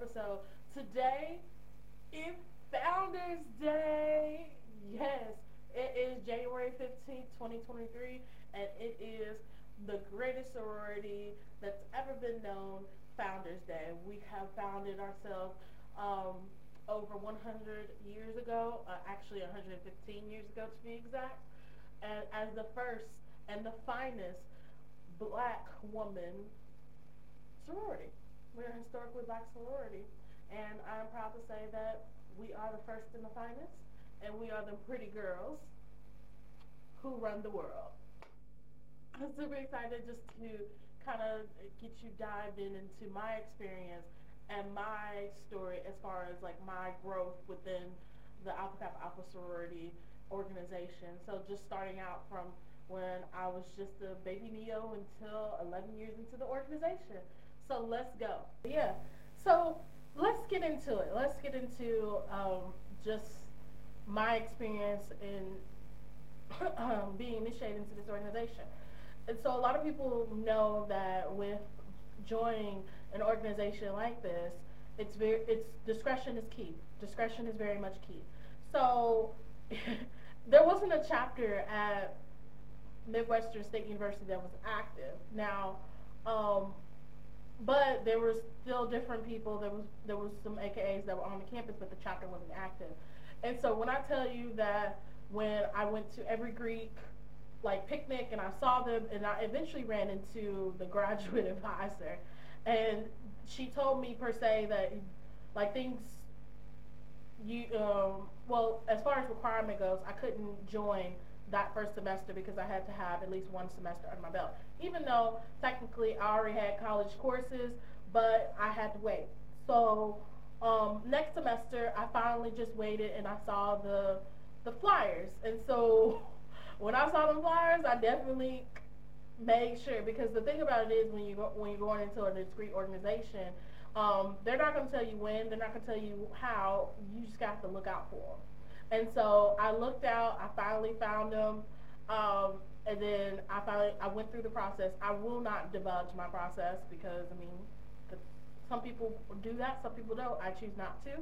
episode. Today is Founders Day. Yes, it is January 15th, 2023, and it is the greatest sorority that's ever been known, Founders Day. We have founded ourselves um, over 100 years ago, uh, actually 115 years ago to be exact, and as the first and the finest black woman sorority. We're historically black sorority, and I'm proud to say that we are the first and the finest, and we are the pretty girls who run the world. I'm super excited just to kind of get you dived in into my experience and my story as far as like my growth within the Alpha Kappa Alpha sorority organization. So just starting out from when I was just a baby Neo until 11 years into the organization. So let's go. Yeah. So let's get into it. Let's get into um, just my experience in um, being initiated into this organization. And so a lot of people know that with joining an organization like this, it's very it's discretion is key. Discretion is very much key. So there wasn't a chapter at Midwestern State University that was active. Now, um, but there were still different people. There was there was some AKAs that were on the campus, but the chapter wasn't active. And so when I tell you that when I went to every Greek like picnic and I saw them, and I eventually ran into the graduate advisor, and she told me per se that like things you um, well as far as requirement goes, I couldn't join that first semester because I had to have at least one semester under my belt. Even though technically I already had college courses, but I had to wait. So um, next semester I finally just waited and I saw the the flyers. And so when I saw the flyers, I definitely made sure because the thing about it is when you go, when you're going into a discrete organization, um, they're not going to tell you when, they're not going to tell you how. You just got to look out for them. And so I looked out. I finally found them. Um, and then I finally I went through the process. I will not divulge my process because I mean, some people do that, some people don't. I choose not to.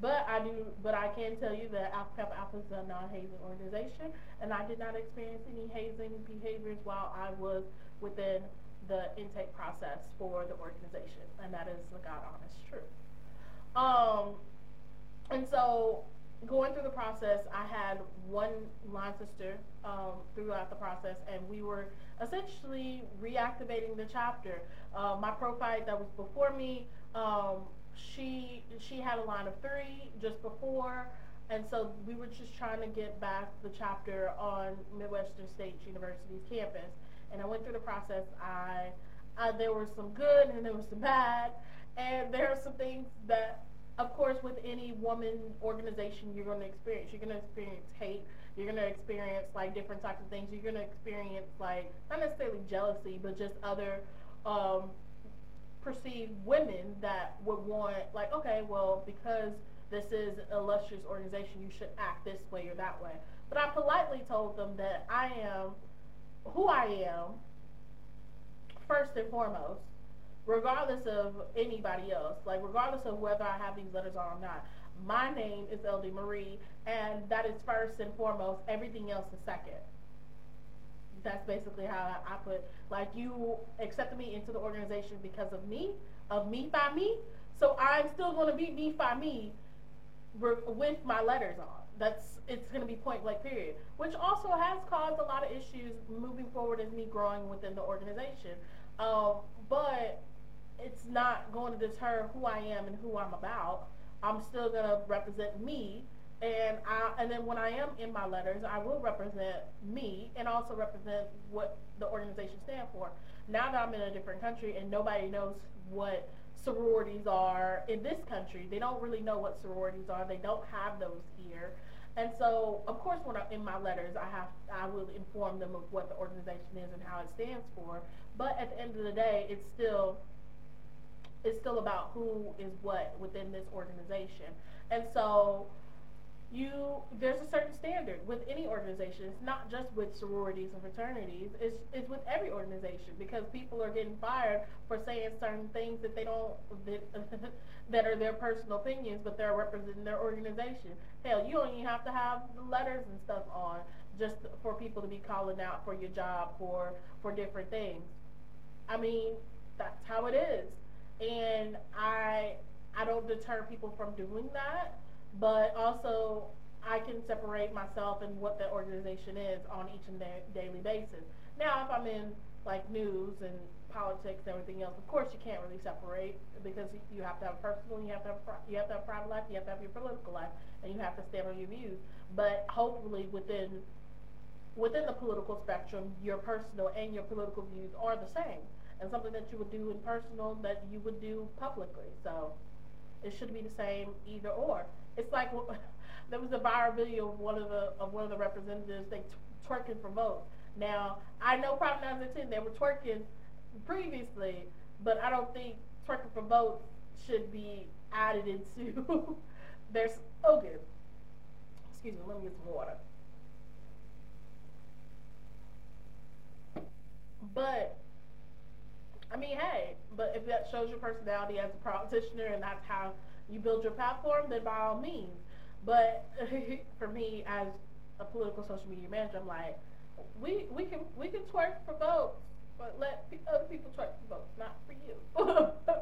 But I do. But I can tell you that Alpha Kappa Alpha is a non-hazing organization, and I did not experience any hazing behaviors while I was within the intake process for the organization, and that is the God honest truth. Um, and so going through the process, I had one line sister um, throughout the process, and we were essentially reactivating the chapter. Uh, my prophyte that was before me, um, she she had a line of three just before, and so we were just trying to get back the chapter on Midwestern State University's campus. And I went through the process. I, I there was some good and there was some bad, and there are some things that of course, with any woman organization, you're going to experience. You're going to experience hate. You're going to experience like different types of things. You're going to experience like not necessarily jealousy, but just other um, perceived women that would want like, okay, well, because this is an illustrious organization, you should act this way or that way. But I politely told them that I am who I am first and foremost regardless of anybody else, like regardless of whether I have these letters on or not. My name is LD Marie, and that is first and foremost. Everything else is second. That's basically how I put. Like you accepted me into the organization because of me, of me by me. So I'm still going to be me by me with my letters on. That's it's going to be point blank period, which also has caused a lot of issues moving forward as me growing within the organization. Um, but it's not going to deter who I am and who I'm about. I'm still going to represent me. And I, and then when I am in my letters, I will represent me and also represent what the organization stands for. Now that I'm in a different country and nobody knows what sororities are in this country, they don't really know what sororities are. They don't have those here. And so, of course, when I'm in my letters, I have I will inform them of what the organization is and how it stands for. But at the end of the day, it's still it's still about who is what within this organization. And so you there's a certain standard with any organization. It's not just with sororities and fraternities. It's it's with every organization because people are getting fired for saying certain things that they don't that, that are their personal opinions, but they're representing their organization. Hell, you don't even have to have letters and stuff on just for people to be calling out for your job for for different things. I mean, that's how it is, and I I don't deter people from doing that but also I can separate myself and what the organization is on each and da- daily basis. Now, if I'm in like news and politics and everything else, of course you can't really separate because you have to have a personal, you have to have you have to have private life, you have to have your political life, and you have to stand on your views. But hopefully within within the political spectrum, your personal and your political views are the same, and something that you would do in personal that you would do publicly. So it should be the same either or. It's like there was a viral video of one of the of one of the representatives they twerking for votes. Now I know Prop 910 they were twerking previously, but I don't think twerking for votes should be added into there's okay. Excuse me, let me get some water. But I mean, hey, but if that shows your personality as a practitioner and that's how you build your platform, then by all means. But for me, as a political social media manager, I'm like, we we can we can twerk for votes, but let other people twerk for votes, not for you.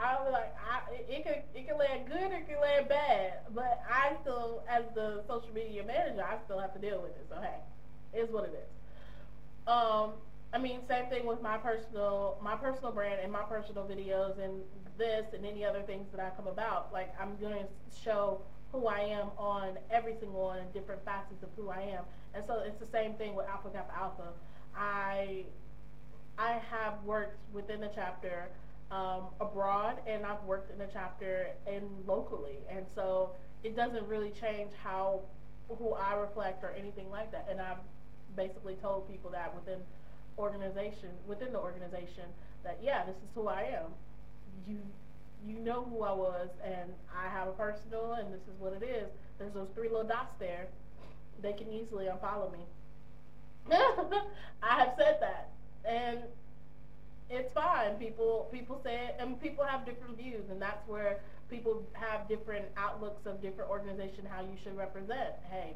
I was like, I, it can it can land good or it can land bad, but I still, as the social media manager, I still have to deal with it. So hey, it's what it is. Um, I mean, same thing with my personal my personal brand and my personal videos and this and any other things that I come about. Like I'm going to show who I am on every single one different facets of who I am. And so it's the same thing with Alpha Kappa Alpha. I I have worked within the chapter um, abroad and I've worked in the chapter and locally. And so it doesn't really change how who I reflect or anything like that. And I've basically told people that within organization within the organization that yeah, this is who I am. You you know who I was, and I have a personal, and this is what it is. There's those three little dots there. They can easily unfollow me. I have said that, and it's fine. People people say it, and people have different views, and that's where people have different outlooks of different organization how you should represent. Hey,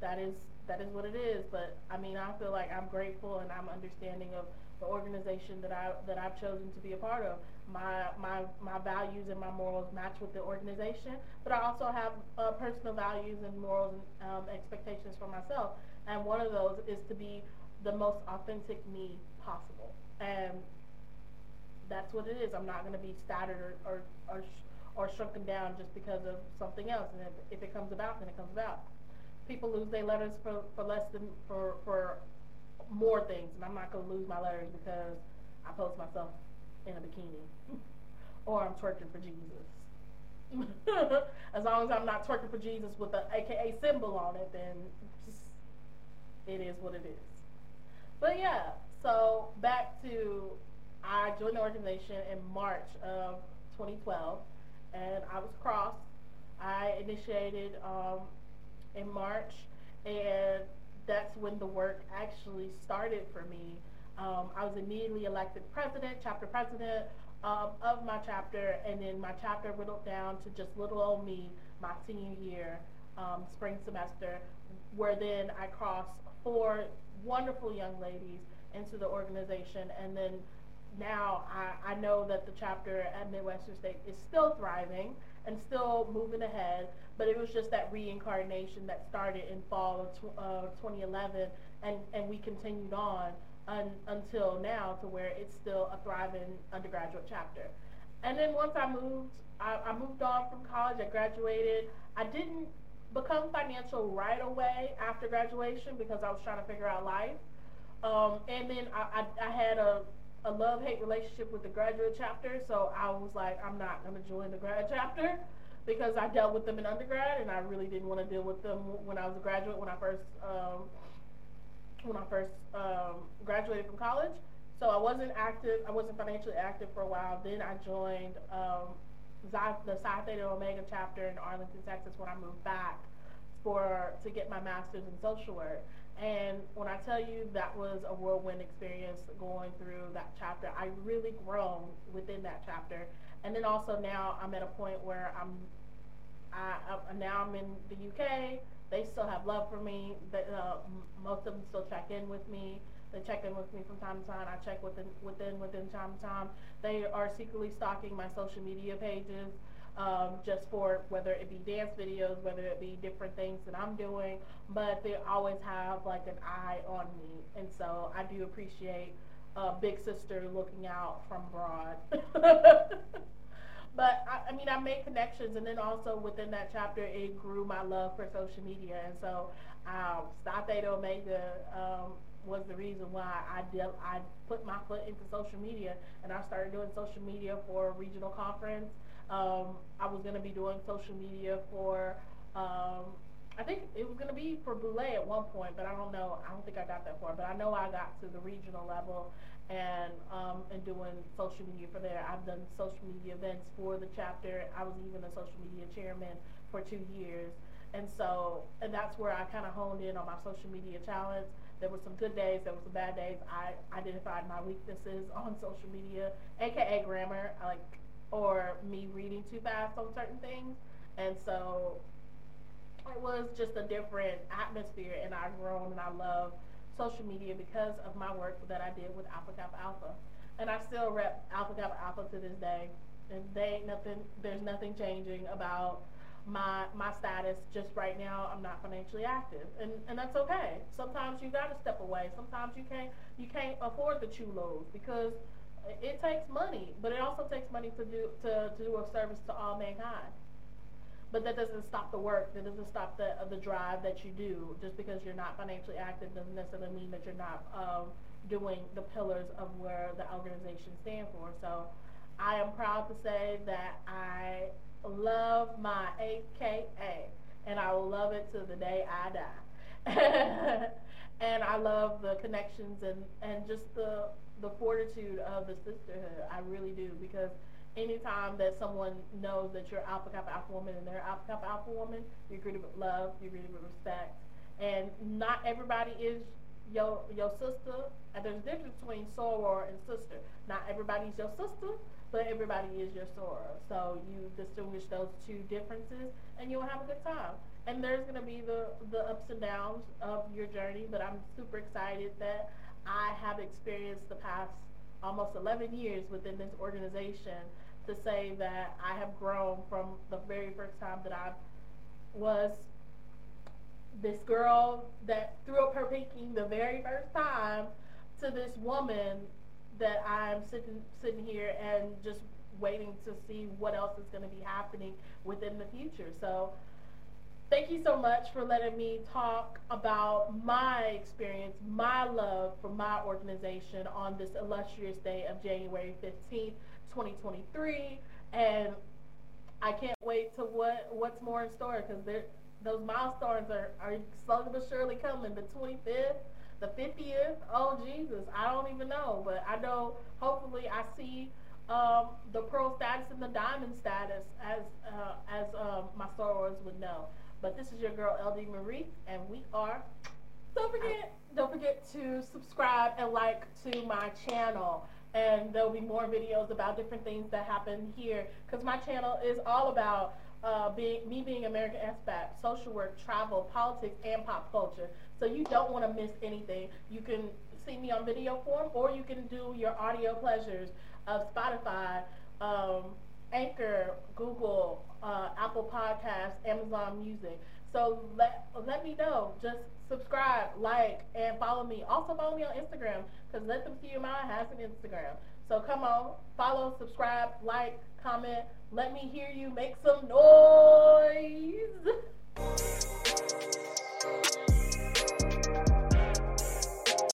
that is that is what it is. But I mean, I feel like I'm grateful and I'm understanding of the organization that I that I've chosen to be a part of. My my my values and my morals match with the organization, but I also have uh, personal values and morals and um, expectations for myself. And one of those is to be the most authentic me possible. And that's what it is. I'm not going to be stuttered or or, or or shrunken down just because of something else. And if, if it comes about, then it comes about people lose their letters for, for less than for for more things, and I'm not gonna lose my letters because I post myself in a bikini or I'm twerking for Jesus. as long as I'm not twerking for Jesus with the AKA symbol on it, then just, it is what it is. But yeah, so back to I joined the organization in March of 2012, and I was crossed. I initiated um, in March, and that's when the work actually started for me. Um, I was immediately elected president, chapter president um, of my chapter, and then my chapter whittled down to just little old me my senior year, um, spring semester, where then I crossed four wonderful young ladies into the organization, and then now I, I know that the chapter at Midwestern State is still thriving and still moving ahead. But it was just that reincarnation that started in fall of tw- uh, 2011, and, and we continued on un- until now to where it's still a thriving undergraduate chapter. And then once I moved, I, I moved on from college. I graduated. I didn't become financial right away after graduation because I was trying to figure out life. Um, and then I, I, I had a a love hate relationship with the graduate chapter, so I was like, I'm not going to join the grad chapter because I dealt with them in undergrad and I really didn't want to deal with them when I was a graduate when I first um, when I first um, graduated from college. So I wasn't active. I wasn't financially active for a while. Then I joined um, the Psi Theta Omega chapter in Arlington, Texas when I moved back for to get my master's in social work. And when I tell you that was a whirlwind experience going through that chapter, I really grown within that chapter. And then also now I'm at a point where I'm, I, I now I'm in the UK. They still have love for me. They, uh, most of them still check in with me. They check in with me from time to time. I check within within within time to time. They are secretly stalking my social media pages um, just for whether it be dance videos, whether it be different things that I'm doing, but they always have like an eye on me, and so I do appreciate uh, Big Sister looking out from broad. but I, I, mean, I made connections, and then also within that chapter, it grew my love for social media, and so um, Psi Theta Omega um, was the reason why I did I put my foot into social media, and I started doing social media for a regional conference um, I was going to be doing social media for, um, I think it was going to be for Boulé at one point, but I don't know. I don't think I got that far, but I know I got to the regional level and um, and doing social media for there. I've done social media events for the chapter. I was even a social media chairman for two years. And so, and that's where I kind of honed in on my social media challenge. There were some good days, there were some bad days. I identified my weaknesses on social media, aka grammar. I like or me reading too fast on certain things. And so it was just a different atmosphere, and I've grown and I love social media because of my work that I did with Alpha Kappa Alpha. And I still rep Alpha Kappa Alpha to this day. And they ain't nothing, there's nothing changing about my my status just right now I'm not financially active and and that's okay sometimes you got to step away sometimes you can't you can't afford the chulos because it takes money, but it also takes money to do to, to do a service to all mankind. But that doesn't stop the work. That doesn't stop the uh, the drive that you do. Just because you're not financially active doesn't necessarily mean that you're not um, doing the pillars of where the organization stands for. So, I am proud to say that I love my AKA, and I will love it to the day I die. I love the connections and and just the the fortitude of the sisterhood. I really do because anytime that someone knows that you're Alpha Kappa Alpha woman and they're Alpha Kappa Alpha woman, you're greeted with love, you're greeted with respect, and not everybody is your your sister. And there's a difference between soror and sister. Not everybody's your sister, but everybody is your soror. So you distinguish those two differences, and you'll have a good time. And there's gonna be the the ups and downs of your journey, but I'm super excited that I have experienced the past almost 11 years within this organization to say that I have grown from the very first time that I was this girl that threw up her pinky the very first time to this woman that I'm sitting sitting here and just waiting to see what else is going to be happening within the future. So thank you so much for letting me talk about my experience, my love for my organization on this illustrious day of January 15th, 2023. And I can't wait to what what's more in store because those milestones are, are slowly but surely coming. The 25th, the 50th, oh Jesus, I don't even know. But I know hopefully I see um, the pearl status and the diamond status as uh, as um, my sorors would know. But this is your girl LD Marie, and we are. Don't forget, don't forget to subscribe and like to my channel. And there'll be more videos about different things that happen here, because my channel is all about uh, being me being American expat, social work, travel, politics, and pop culture. So you don't want to miss anything. You can see me on video form, or you can do your audio pleasures of Spotify, um, Anchor, Google, uh, Apple Podcasts, Amazon Music. So let let me know. Just subscribe, like, and follow me. Also follow me on Instagram because Let Them See Your Mind has an Instagram. So come on, follow, subscribe, like, comment. Let me hear you make some noise.